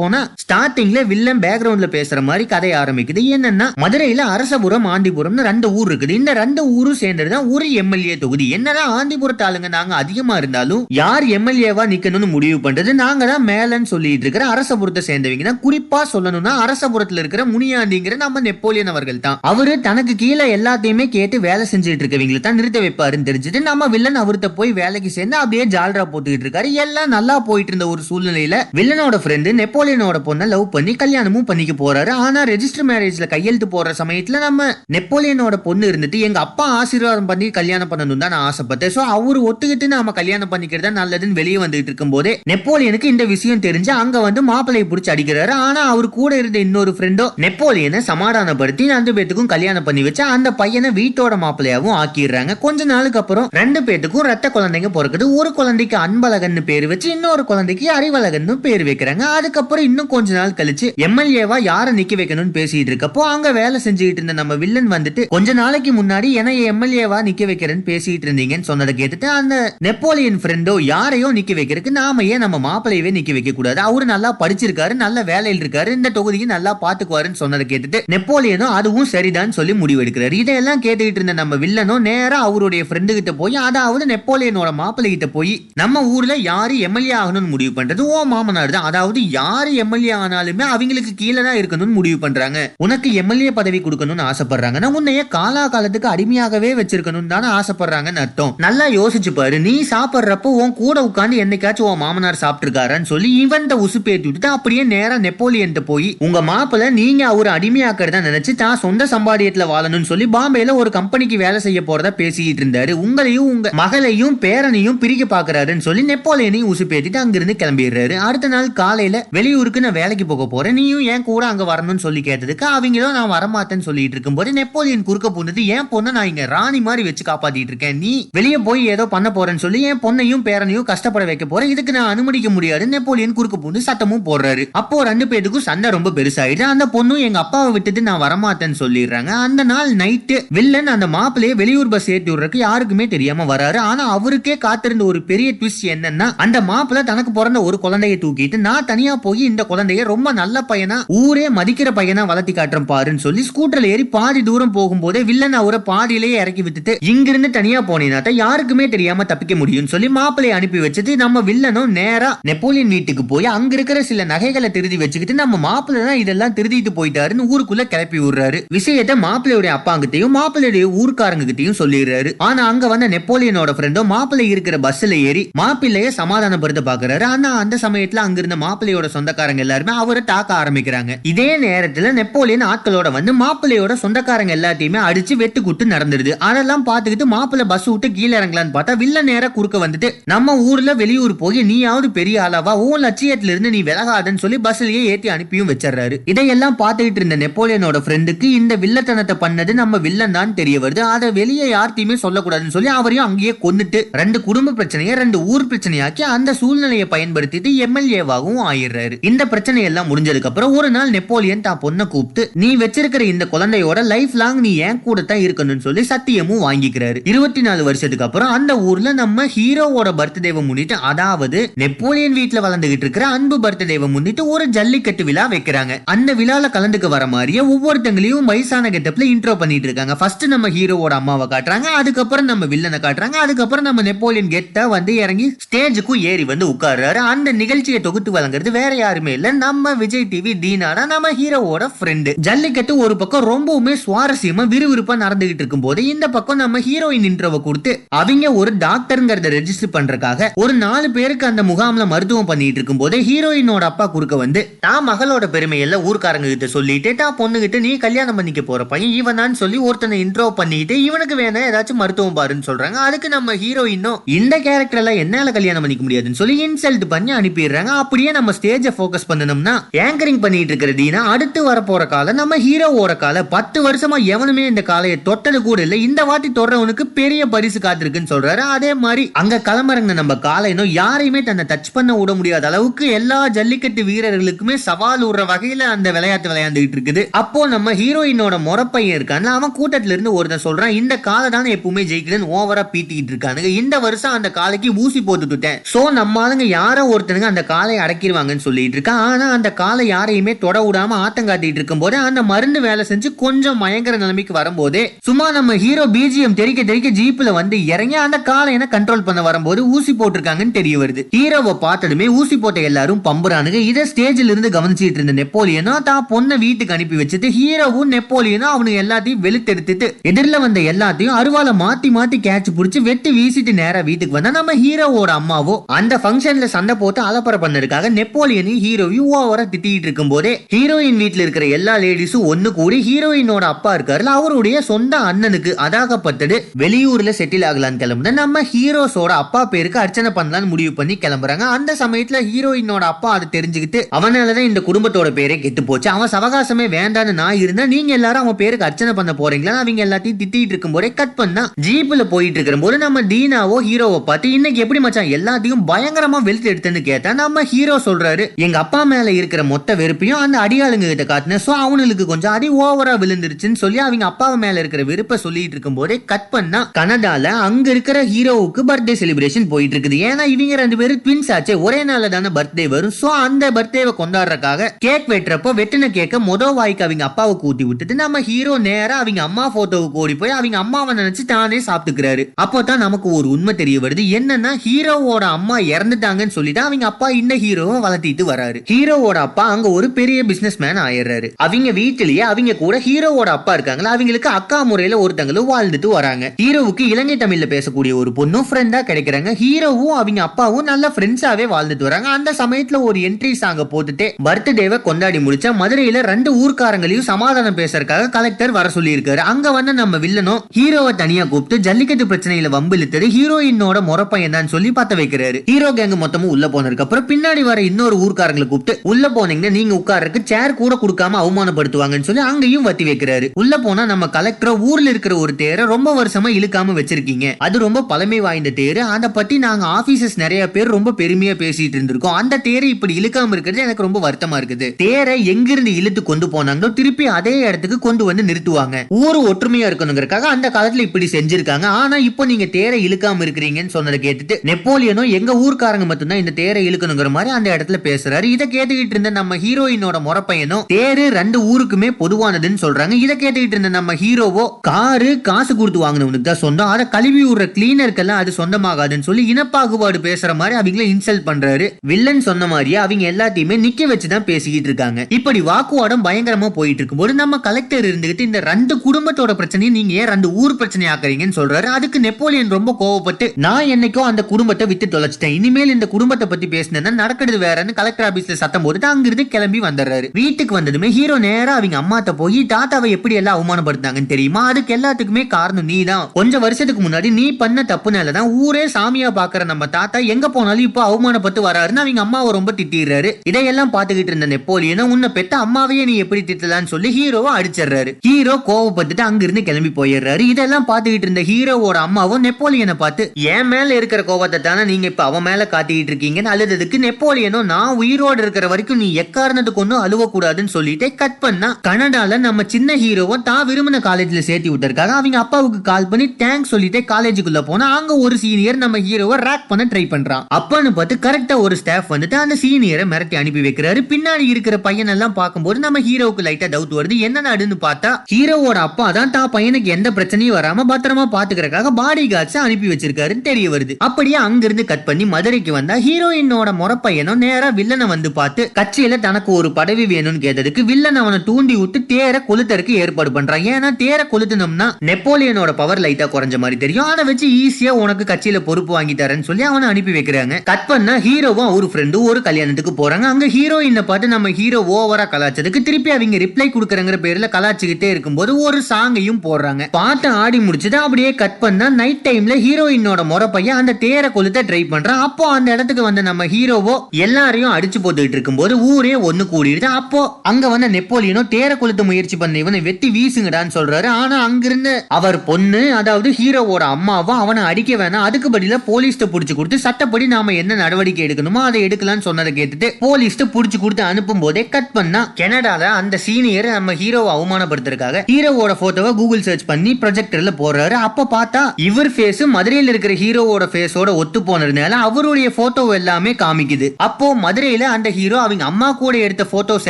போனா ஸ்டார்டிங்ல வில்லன் பேக்ரவுண்ட்ல பேசுற மாதிரி கதை ஆரம்பிக்குது. என்னன்னா மதுரையில அரசபுரம் ஆண்டிபுரம்னு ரெண்டு ஊர் இருக்குது. இந்த ரெண்டு ஊரும் சேர்ந்ததுதான் ஒரு எம்எல்ஏ தொகுதி. என்னதான் ஆண்டிபுரத்து ஆளுங்க நாங்க அதிகமா இருந்தாலும் யார் எம்எல்ஏவா நிக்கணும்னு முடிவு பண்றது நாங்க தான் மேலன்னு சொல்லிட்டு இருக்கிற அரசபுரத்தை சேர்ந்தவங்க தான். குறிப்பா சொல்லணும்னா அரசபுரத்துல இருக்கிற முனியாண்டிங்கிற நம்ம நெப்போலியன் அவர்கள் தான் அவரு தனக்கு கீழே எல்லாத்தையுமே கேட்டு வேலை செஞ்சுட்டு இருக்கவங்களை தான் நிறுத்த வைப்பாருன்னு தெரிஞ்சுட்டு நம்ம வில்லன் அவர்கிட்ட போய் வேலைக்கு சேர்ந்து அப்படியே ஜால்ரா போட்டுக்கிட்டு இருக்காரு. எல்லாம் நல்லா போயிட்டு இருந்த ஒரு சூழ்நிலையில வில்லனோட ஃப்ரெண்டு நெப்போலியனோட பொண்ணை லவ் பண்ணி கல்யாணமும் பண்ணிக்க போறாரு. ஆனா ரெஜிஸ்டர் மேரேஜ்ல கையெழுத்து போடுற சமயத்துல நம்ம நெப்போலியனோட பொண்ணு இருந்துட்டு எங்க அப்பா ஆசீர்வாதம் பண்ணி கல்யாணம் பண்ணணும் தான் நான் ஆசைப்பட்டேன். சோ அவரு ஒத்துக்கிட்டு நாம கல்யாணம் பண்ணிக்கிறதா நல்லதுன்னு வெளியே வந்துட்டு இருக்கும் போதே நெப்போலியனுக்கு இந்த விஷயம் தெரிஞ்சு அங்க வந்து மாப்பிள்ளையை பிடிச்சி அடிக்கிறாரு. ஆனா அவர் கூட இருந்த இன்னொரு ஃப்ரெண்டோ நெப்போலியனை சமாதானப்படுத்தி ரெண்டு பேத்துக்கும் கல்யாணம் பண்ணி வச்சு அந்த பையனை வீட்டோட மாப்பிள்ளையாவும் ஆக்கிடுறாங்க. கொஞ்ச நாளுக்கு அப்புறம் ரெண்டு பேத்துக்கும் ரத்த குழந்தைங்க பிறக்குது. ஒரு குழந்தைக்கு அன்பழகன் பேர் வச்சு இன்னொரு குழந்தைக்கு அறிவழகன் பேர் வைக்கிறாங்க. அதுக்கப்புறம் இன்னும் கொஞ்ச நாள் கழிச்சு எம்எல்ஏவா யார நிக்க வைக்கணும்னு பேசிட்டு இருக்கப்போ அங்க வேலை செஞ்சுக்கிட்டு இருந்த நம்ம வில்லன் வந்துட்டு கொஞ்ச நாளைக்கு முன்னாடி என்ன எம்எல்ஏவா நிக்க வைக்கிறேன்னு பேசிட்டு இருந்தீங்கன்னு சொன்னதை கேட்டுட்டு அந்த நெப்போலியன் ஃப்ரெண்டோ யாரையோ நிக்க வைக்கிறதுக்கு நாம ஏன் நம்ம மாப்பிளையவே நிக்க வைக்க கூடாது அவரு நல்லா படிச்சிருக்காரு நல்ல வேலையில் இருக்காரு இந்த தொகுதியை நல்லா பாத்துக்குவாருன்னு சொன்னதை கேட்டுட்டு நெப்போலியனும் அதுவும் சரிதான் சொல்லி முடிவெடுக்கிறாரு இதையெல்லாம் கேட்டுக்கிட்டு இருந்த நம்ம வில்லனும் நேரா அவருடைய ஃப்ரெண்டு கிட்ட போய் அதாவது நெப்போலியனோட மாப்பிள்ளை கிட்ட போய் நம்ம ஊர்ல யாரு எம்எல்ஏ ஆகணும்னு முடிவு பண்றது? ஓ மாமனார் தான். அதாவது யார் எம்எல்ஏ ஆனாலுமே அவங்களுக்கு கீழே தான் இருக்கணும்னு முடிவு பண்றாங்க. உனக்கு எம்எல்ஏ பதவி கொடுக்கணும்னு ஆசைப்படுறாங்கன்னா உன்னைய காலா காலத்துக்கு அடிமையாகவே வச்சிருக்கணும்னு தானே ஆசைப்படுறாங்கன்னு அர்த்தம். நல்லா யோசிச்சு பாரு. நீ சாப்பிடுறப்போ உன் கூட உட்காந்து என்னைக்காச்சும் உன் மாமனார் சாப்பிட்டுருக்காரான்னு சொல்லி இவன் உசுப்பேத்தி விட்டு அப்படியே நேரா நெப்போலியன் போய் உங்க மாப்பிள்ள நீங்க அவர் அடிமையாக்கிறதா நினைச்சு தான் சொந்த சம்பாடியத்துல வாழணும்னு சொல்லி பாம்பேல ஒரு கம்பெனிக்கு வேலை செய்ய போறதா பேசிட்டு இருந்தாரு. உங்களையும் உங்க மகளையும் பேரனையும் பிரிக்க பாக்குறாருன்னு சொல்லி நெப்போலியனையும் உசுப்பேத்திட்டு அங்கிருந்து கிளம்பிடுறாரு. அடுத்த நாள் காலையில வெளியூருக்கு நான் வேலைக்கு போக போறேன். நீயும் ஏன் கூட அங்க வரணும்னு சொல்லி கேட்டதுக்கு அவங்களும் நான் வரமாட்டேன்னு சொல்லிட்டு இருக்கும்போது நெப்போலியன் குறுக்க போனது ஏன் பொண்ணை நான் இங்க ராணி மாதிரி வச்சு காப்பாத்திட்டு இருக்கேன். நீ வெளியே போய் ஏதோ பண்ண போறேன்னு சொல்லி என் பொண்ணையும் பேரனையும் கஷ்டப்பட வைக்க போறேன். இதுக்கு நான் அனுமதிக்க முடியாது. நெப்போலியன் குறுக்க பூந்து சத்தமும் போடுறாரு. அப்போ ரெண்டு பேருக்கும் சண்டை ரொம்ப பெருசாயிடுது. அந்த பொண்ணும் எங்க அப்பாவை விட்டுட்டு நான் வரமாட்டேன்னு சொல்லிடுறாங்க. அந்த நாள் நைட்டு வில்லன் அந்த மாப்பிள்ளைய வெளியூர் பஸ் ஏற்றி விடுறதுக்கு யாருக்குமே தெரியாம வராரு. ஆனா அவருக்கே காத்திருந்த ஒரு பெரிய ட்விஸ்ட் என்னன்னா அந்த மாப்பிள்ளை தனக்கு பிறந்த ஒரு குழந்தையை தூக்கிட்டு நான் தனியா போய் இந்த குழந்தைய ரொம்ப நல்ல பையனா ஊரே மதிக்கிற பையனா வளர்த்தி காட்டுறேன் பாருன்னு சொல்லி ஸ்கூட்டர்ல ஏறி பாதி தூரம் போகும்போதே வில்லன் அவரை பாதியிலேயே இறக்கி விட்டுட்டு இங்கிருந்து தனியா போனீங்கன்னா யாருக்குமே தெரியாம தப்பிக்க முடியும்னு சொல்லி மாப்பிள்ளைய அனுப்பி வச்சுட்டு நம்ம வில்லனும் நேரா நெப்போலியன் வீட்டுக்கு போய் அங்க இருக்கிற சில நகைகளை திருதி வச்சுக்கிட்டு நம்ம மாப்பிள்ளை தான் இதெல்லாம் திருதிட்டு போயிட்டாருன்னு ஊருக்குள்ள கிளப்பி விடுறாரு. விஷயத்த மாப்பிள்ளையுடைய அப்பாங்கிட்டையும் மாப்பிள்ளையுடைய ஊர்க்காரங்க கிட்டையும் சொல்லிடுறாரு. ஆனா அங்க வந்த நெப்போலியனோட ஃப்ரெண்டோ மாப்பிள்ளை இருக்கிற பஸ்ல ஏறி மாப்பிள்ளைய சமாதானப்படுத்த பாக்குறாரு. ஆனா அந்த சமயத்துல அங்க இருந்த மாப்பிள்ளையோட சொந்தக்காரங்க எல்லாருமே அவரை தாக்க ஆரம்பிக்கிறாங்க. இதே நேரத்துல நெப்போலியன் ஆட்களோட வந்து மாப்பிள்ளையோட சொந்தக்காரங்க எல்லாத்தையுமே அடிச்சு வெட்டு குட்டு நடந்துருது. அதெல்லாம் பாத்துக்கிட்டு மாப்பிள்ள பஸ் விட்டு கீழே இறங்கலான்னு பார்த்தா வில்ல நேரம் குறுக்க வந்துட்டு நம்ம ஊர்ல வெளியூர் போய் நீயாவது பெரிய ஆளாவா? உன் லட்சியத்துல இருந்து நீ விலகாதன்னு சொல்லி பஸ்லயே ஏத்தி அனுப்பியும் வச்சிடறாரு. இதையெல்லாம் பார்த்துக்கிட்டு இருந்த நெப்போலியனோட ஃப்ரெண்டுக்கு இந்த வில்லத்தனத்தை பண்ணது நம்ம வில்லன் தான் தெரிய வருது. அதை வெளியே யார்த்தையுமே சொல்லக்கூடாதுன்னு சொல்லி அவரையும் அங்கேயே கொண்டுட்டு ரெண்டு குடும்ப பிரச்சனையை ரெண்டு ஊர் பிரச்சனையாக்கி அந்த சூழ்நிலையை பயன்படுத்திட்டு எம்எல்ஏவாகவும் ஆயிடுறாரு. இந்த பிரச்சனை எல்லாம் முடிஞ்சதுக்கு அப்புறம் ஒரு நாள் நெப்போலியன் தான் பொண்ணை கூப்பிட்டு நீ வச்சிருக்கிற இந்த குழந்தையோட லைஃப் லாங் நீ ஏன் கூட தான் இருக்கணும்னு சொல்லி சத்தியமும் வாங்கிக்கிறாரு. இருபத்தி நாலு வருஷத்துக்கு அப்புறம் அந்த ஊர்ல நம்ம ஹீரோவோட பர்த்டேவை முன்னிட்டு அதாவது நெப்போலியன் வீட்டுல வளர்ந்துகிட்டு இருக்கிற அன்பு பர்த்டேவை முன்னிட்டு ஒரு ஜல்லிக்கட்டு விழா வைக்கிறாங்க. அந்த விழால கலந்துக்கு வர மாதிரியே ஒவ்வொருத்தங்களையும் வயசான கெட்டப்ல இன்ட்ரோ பண்ணிட்டு இருக்காங்க. ஃபர்ஸ்ட் நம்ம ஹீரோவோட அம்மாவை காட்டுறாங்க அதுக்கப்புறம் நம்ம வில்லனை காட்டுறாங்க அதுக்கப்புறம் நம்ம நெப்போலியன் கெட்டா வந்து இறங்கி ஸ்டேஜுக்கும் ஏறி வந்து உட்கார்றாரு. அந்த நிகழ்ச்சியை தொகுத்து வழங்குறது வேற யாருமே இல்ல. நம்ம விஜய் டிவி டீனானா நம்ம ஹீரோவோட ஃப்ரெண்டு ஜல்லிக்கட்டு ஒரு பக்கம் ரொம்பவுமே சுவாரஸ்யமா விறுவிறுப்பா நடந்துகிட்டு இருக்கும் போது இந்த பக்கம் நம்ம ஹீரோயின் இன்ட்ரோவை கொடுத்து அவங்க ஒரு டாக்டர்ங்கிறத ரெஜிஸ்டர் பண்றதுக்காக ஒரு நாலு பேருக்கு அந்த முகாம்ல மருத்துவம் பண்ணிட்டு இருக்கும் போது ஹீரோயினோட அப்பா குறுக்க வந்து தான் மகளோட பெருமையில ஊர்க்காரங்க கிட்ட சொல்லிட்டு தான் பொண்ணு கிட்ட நீ கல்யாணம் பண்ணிக்க போற பையன் இவனான்னு சொல்லி ஒருத்தனை இன்ட்ரோ பண்ணிட்டு இவனுக்கு வேணா ஏதாச்சும் மருத்துவம் பாருன்னு சொல்றாங்க. அதுக்கு நம்ம ஹீரோயினும் இந்த கேரக்டர் எல்லாம் என்னால கல்யாணம் பண்ணிக்க முடியாதுன்னு சொல்லி இன்சல்ட் பண்ணி அனுப்பிடுறாங்க. அப்படியே நம்ம ஸ்டேஜை ஃபோக்கஸ் பண்ணணும்னா ஏங்கரிங் பண்ணிட்டு இருக்கிற தீனா அடுத்து வரப்போற கால காலம் நம்ம ஹீரோவோட கால. பத்து வருஷமா எவனுமே இந்த காலையை தொட்டது கூட இல்ல. இந்த வாட்டி தொடரவனுக்கு பெரிய பரிசு காத்திருக்குன்னு சொல்றாரு. அதே மாதிரி அங்க கிளம்புறங்க நம்ம காலையினும் யாரையுமே தன்னை டச் பண்ண விட முடியாத அளவுக்கு எல்லா ஜல்லிக்கட்டு வீரர்களுக்குமே சவால் விடுற வகையில அந்த விளையாட்டு விளையாண்டுகிட்டு இருக்குது. அப்போ நம்ம ஹீரோயினோட முறப்பையன் இருக்கான்ல அவன் கூட்டத்துல இருந்து ஒருத்தன் சொல்றான் இந்த காலை தானே எப்பவுமே ஜெயிக்கலன்னு ஓவரா பீத்திக்கிட்டு இருக்கானுங்க. இந்த வருஷம் அந்த காலைக்கு ஊசி போட்டுட்டேன் சோ நம்ம ஆளுங்க யாரோ ஒருத்தனுங்க அந்த காலை அடக்கிடுவாங்கன்னு சொல்லி சொல்லிட்டு இருக்கா. ஆனா அந்த காலை யாரையுமே தொட விடாம ஆட்டம் காட்டிட்டு இருக்கும் போது அந்த மருந்து வேலை செஞ்சு கொஞ்சம் மயங்கர நிலைமைக்கு வரும்போது சும்மா நம்ம ஹீரோ பிஜிஎம் தெரிக்க தெரிக்க ஜீப்ல வந்து இறங்கி அந்த காலையனை கண்ட்ரோல் பண்ண வரும்போது ஊசி போட்டிருக்காங்கன்னு தெரிய வருது. ஹீரோவை பார்த்ததுமே ஊசி போட்ட எல்லாரும் பம்புறானுங்க. இதை ஸ்டேஜ்ல இருந்து கவனிச்சிட்டு இருந்த நெப்போலியனும் தான் பொண்ணை வீட்டுக்கு அனுப்பி வச்சுட்டு ஹீரோவும் நெப்போலியனும் அவனுக்கு எல்லாத்தையும் வெளுத்தெடுத்துட்டு எதிரில் வந்த எல்லாத்தையும் அருவால மாத்தி மாத்தி கேட்ச் புடிச்சு வெட்டி வீசிட்டு நேரா வீட்டுக்கு வந்தா நம்ம ஹீரோவோட அம்மாவோ அந்த ஃபங்க்ஷன்ல சண்டை போட்டு அலப்பற பண்ணதுக்காக நெப்போலியனையும் ஹீரோவையும் ஓவரா திட்டிட்டு இருக்கும் போதே ஹீரோயின் வீட்டில் இருக்கிற எல்லா லேடிஸும் ஒண்ணு கூடி ஹீரோயினோட அப்பா இருக்காருல அவருடைய சொந்த அண்ணனுக்கு அதாகப்பட்டது வெளியூர்ல செட்டில் ஆகலான்னு கிளம்புன நம்ம ஹீரோஸோட அப்பா பேருக்கு அர்ச்சனை பண்ணலாம்னு முடிவு பண்ணி கிளம்புறாங்க. அந்த சமயத்துல ஹீரோயினோட அப்பா அதை தெரிஞ்சுக்கிட்டு அவனாலதான் இந்த குடும்பத்தோட பேரே கெட்டு போச்சு அவன் சவகாசமே வேண்டான்னு நான் இருந்தா நீங்க எல்லாரும் அவன் பேருக்கு அர்ச்சனை பண்ண போறீங்களா அவங்க எல்லாத்தையும் திட்டிட்டு இருக்கும் போதே கட் பண்ணா ஜீப்ல போயிட்டு இருக்கிற போது நம்ம தீனாவோ ஹீரோவை பார்த்து இன்னைக்கு எப்படி மச்சான் எல்லாத்தையும் பயங்கரமா வெளுத்து எடுத்துன்னு கேட்டா நம்ம ஹீரோ சொல்றாரு எங்கள் அப்பா மேலே இருக்கிற மொத்த வெறுப்பையும் அந்த அடியாளுங்க கிட்ட ஸோ சோ அவனுக்கு கொஞ்சம் அடி ஓவராக விழுந்துருச்சுன்னு சொல்லி அவங்க அப்பா மேலே இருக்கிற வெறுப்பை சொல்லிட்டு இருக்கும் போதே கட் பண்ணா கனடால அங்கே இருக்கிற ஹீரோவுக்கு பர்த்டே செலிப்ரேஷன் போயிட்டு இருக்குது ஏன்னா இவங்க ரெண்டு பேரும் ட்வின்ஸ் ஆச்சு. ஒரே நாளில் தானே பர்த்டே வரும். ஸோ அந்த பர்த்டேவை கொண்டாடுறதுக்காக கேக் வெட்டுறப்போ வெட்டின கேக்கை மொத வாய்க்கு அவங்க அப்பாவுக்கு கூட்டி விட்டுட்டு நம்ம ஹீரோ நேராக அவங்க அம்மா ஃபோட்டோவுக்கு ஓடி போய் அவங்க அம்மாவை நினச்சி தானே சாப்பிட்டுக்கிறாரு. அப்போ தான் நமக்கு ஒரு உண்மை தெரிய வருது. என்னன்னா ஹீரோவோட அம்மா இறந்துட்டாங்கன்னு சொல்லிட்டு அவங்க அப்பா இந்த ஹீரோவை வளர்த்திட்டு வராரு. ஹீரோவோட அப்பா அங்க ஒரு பெரிய பிசினஸ் மேன் ஆயிடுறாரு. அவங்க வீட்டிலேயே அவங்க கூட ஹீரோவோட அப்பா இருக்காங்களா அவங்களுக்கு அக்கா முறையில ஒருத்தங்களும் வாழ்ந்துட்டு வராங்க. ஹீரோவுக்கு இலங்கை தமிழ்ல பேசக்கூடிய ஒரு பொண்ணும் ஃப்ரெண்டா கிடைக்கிறாங்க. ஹீரோவும் அவங்க அப்பாவும் நல்ல ஃப்ரெண்ட்ஸாவே வாழ்ந்துட்டு வராங்க. அந்த சமயத்துல ஒரு என்ட்ரி சாங்க போட்டுட்டு பர்த்டேவை கொண்டாடி முடிச்ச மதுரையில ரெண்டு ஊர்க்காரங்களையும் சமாதானம் பேசுறதுக்காக கலெக்டர் வர சொல்லியிருக்காரு. அங்க வந்து நம்ம வில்லனும் ஹீரோவை தனியா கூப்பிட்டு ஜல்லிக்கட்டு பிரச்சனையில வம்பிழுத்தது ஹீரோயினோட முறப்பையன் தான் சொல்லி பார்த்து வைக்கிறாரு. ஹீரோ கேங் மொத்தமும் உள்ள போனதுக்கு அப்புறம் பின்னாடி வர இன்னொரு ஊர்க்காரங்களை கூப்பிட்டு உள்ள போனீங்கன்னா நீங்க உட்கார்றதுக்கு சேர் கூட கொடுக்காம அவமானப்படுத்துவாங்கன்னு சொல்லி அங்கேயும் வத்தி வைக்கிறாரு. உள்ள போனா நம்ம கலெக்டர் ஊர்ல இருக்கிற ஒரு தேரை ரொம்ப வருஷமா இழுக்காம வச்சிருக்கீங்க. அது ரொம்ப பழமை வாய்ந்த தேர். அதை பத்தி நாங்க ஆபீசர்ஸ் நிறைய பேர் ரொம்ப பெருமையா பேசிட்டு இருந்திருக்கோம். அந்த தேரை இப்படி இழுக்காம இருக்கிறது எனக்கு ரொம்ப வருத்தமா இருக்குது. தேரை எங்கிருந்து இழுத்து கொண்டு போனாங்களோ திருப்பி அதே இடத்துக்கு கொண்டு வந்து நிறுத்துவாங்க. ஊரு ஒற்றுமையா இருக்கணுங்கிறக்காக அந்த காலத்துல இப்படி செஞ்சிருக்காங்க. ஆனா இப்போ நீங்க தேரை இழுக்காம இருக்கிறீங்கன்னு சொன்னதை கேட்டுட்டு நெப்போலியனும் எங்க ஊர்க்காரங்க மட்டும்தான் இந்த தேரை இழுக்கணுங்கிற மாதிரி அந்த இடத்துல பேசுறாரு. இதை கேட்டுக்கிட்டு இருந்த நம்ம ஹீரோயினோட முறப்பையனும் தேரு ரெண்டு ஊருக்குமே பொதுவானதுன்னு சொல்றாங்க. இதை கேட்டுக்கிட்டு இருந்த நம்ம ஹீரோவோ காரு காசு கொடுத்து வாங்கினவனுக்கு தான் சொந்தம். அதை கழுவி விடுற கிளீனருக்கெல்லாம் அது சொந்தமாகாதுன்னு சொல்லி இனப்பாகுபாடு பேசுற மாதிரி அவங்கள இன்சல்ட் பண்றாரு. வில்லன் சொன்ன மாதிரியே அவங்க எல்லாத்தையுமே நிக்க வச்சுதான் பேசிக்கிட்டு இருக்காங்க. இப்படி வாக்குவாதம் பயங்கரமா போயிட்டு இருக்கும்போது நம்ம கலெக்டர் இருந்துகிட்டு இந்த ரெண்டு குடும்பத்தோட பிரச்சனையை நீங்க ஏன் ரெண்டு ஊர் பிரச்சனை ஆக்குறீங்கன்னு சொல்றாரு. அதுக்கு நெப்போலியன் ரொம்ப கோவப்பட்டு நான் என்னைக்கோ அந்த குடும்பத்தை வித்து தொலைச்சிட்டேன். இனிமேல் இந்த குடும்பத்தை பத்தி பேசினேன்னா நடக்கிறது வேறன்னு கலெக்டர் ஆபீஸ்ல சத்தம் போட்டு அங்கிருந்து கிளம்பி வந்துடுறாரு. வீட்டுக்கு வந்ததுமே ஹீரோ நேரா அவங்க அம்மாட்ட போய் தாத்தாவை எப்படி எல்லாம் அவமானப்படுத்தாங்கன்னு தெரியுமா? அதுக்கு எல்லாத்துக்குமே காரணம் நீ தான் கொஞ்சம் வருஷத்துக்கு முன்னாடி நீ பண்ண தப்புனால தான் ஊரே சாமியா பாக்குற நம்ம தாத்தா எங்க போனாலும் இப்போ அவமானப்பட்டு வராருன்னு அவங்க அம்மாவை ரொம்ப திட்டிடுறாரு. இதையெல்லாம் பாத்துக்கிட்டு இருந்த நெப்போலியனும் உன்னை பெத்த அம்மாவையே நீ எப்படி திட்டலான்னு சொல்லி ஹீரோவை அடிச்சிடுறாரு. ஹீரோ கோவப்பட்டுட்டு அங்கிருந்து கிளம்பி போயிடுறாரு. இதெல்லாம் பாத்துக்கிட்டு இருந்த ஹீரோவோட அம்மாவும் நெப்போலியனை பார்த்து என் மேல இருக்கிற கோவத்தை தானே நீங்க இப்ப அவன் மேல காத்திக்கிட்டு இருக்கீங்கன்னு அழுததுக்கு நெப்போலியனும் நான் உயிரோடு இருக்கிற வரைக்கும் நீ எக்காரணத்துக்கு ஒன்னும் அழுவக்கூடாதுன்னு சொல்லிட்டு கட் பண்ணா கனடால நம்ம சின்ன ஹீரோவை தான் விரும்பின காலேஜ்ல சேர்த்து விட்டுருக்காங்க. அவங்க அப்பாவுக்கு கால் பண்ணி தேங்க்ஸ் சொல்லிட்டு காலேஜுக்குள்ள போனா அங்க ஒரு சீனியர் நம்ம ஹீரோவை ரேக் பண்ண ட்ரை பண்றான். அப்பன்னு பார்த்து கரெக்டா ஒரு ஸ்டாஃப் வந்துட்டு அந்த சீனியரை மிரட்டி அனுப்பி வைக்கிறாரு. பின்னாடி இருக்கிற பையன் எல்லாம் பார்க்கும்போது நம்ம ஹீரோவுக்கு லைட்டா டவுட் வருது. என்ன நாடுன்னு பார்த்தா ஹீரோவோட அப்பா தான் தான் பையனுக்கு எந்த பிரச்சனையும் வராம பத்திரமா பாத்துக்கிறதுக்காக பாடி கார்ட்ஸ் அனுப்பி வச்சிருக்காருன்னு தெரிய வருது. அப்படியே அங்கிருந்து கட் பண்ணி மதுரைக்கு வந்தா ஹீரோயினோட முறப்பையனும் நேரா வில்ல வந்து பார்த்து கட்சியில தனக்கு ஒரு பதவி வேணும்னு கேட்டதுக்கு வில்லன் அவனை தூண்டி விட்டு தேர கொளுத்தருக்கு ஏற்பாடு பண்றான். ஏன்னா தேர கொளுத்துனோம்னா நெப்போலியனோட பவர் லைட்டா குறைஞ்ச மாதிரி தெரியும். அதை வச்சு ஈஸியா உனக்கு கட்சியில பொறுப்பு வாங்கி தரேன்னு சொல்லி அவனை அனுப்பி வைக்கிறாங்க. கட் பண்ணா ஹீரோவும் ஒரு ஃப்ரெண்டும் ஒரு கல்யாணத்துக்கு போறாங்க. அங்க ஹீரோயினை பார்த்து நம்ம ஹீரோ ஓவரா கலாச்சதுக்கு திருப்பி அவங்க ரிப்ளை கொடுக்குறங்கிற பேர்ல கலாச்சிக்கிட்டே இருக்கும்போது ஒரு சாங்கையும் போடுறாங்க. பாட்டு ஆடி முடிச்சது அப்படியே கட் பண்ணா நைட் டைம்ல ஹீரோயினோட முறை பையன் அந்த தேர கொளுத்த ட்ரை பண்றான். அப்போ அந்த இடத்துக்கு வந்த நம்ம ஹீரோவோ எல்லாரையும் அடிச்சு போட்டுட்டு இருக்கும்போது ஊரே ஒன்று கூடிடுது அப்போ அங்க வந்த நெப்போலியனோ தேர கொளுத்த முயற்சி பண்ண இவனை வெட்டி வீசுங்கடான்னு சொல்றாரு. ஆனா அங்கிருந்து அவர் பொண்ணு அதாவது ஹீரோவோட அம்மாவும் அவனை அடிக்க வேணாம். அதுக்கு பதில போலீஸ்ட புடிச்சு கொடுத்து சட்டப்படி நாம என்ன நடவடிக்கை எடுக்கணுமோ அதை எடுக்கலாம்னு சொன்னதை கேட்டுட்டு போலீஸ்ட புடிச்சு கொடுத்து அனுப்பும் போதே கட் பண்ணா கனடால அந்த சீனியர் நம்ம ஹீரோவை அவமானப்படுத்துறதுக்காக ஹீரோவோட போட்டோவை கூகுள் சர்ச் பண்ணி ப்ரொஜெக்டர்ல போடுறாரு. அப்ப பார்த்தா இவர் ஃபேஸ் மதுரையில் இருக்கிற ஹீரோவோட ஃபேஸோட ஒத்து போனதுனால அவருடைய போட்டோ எல்லாமே காமிக்குது. அப்போ மதுரை கடைசியில அந்த ஹீரோ அவங்க அம்மா கூட எடுத்த போட்டோஸ்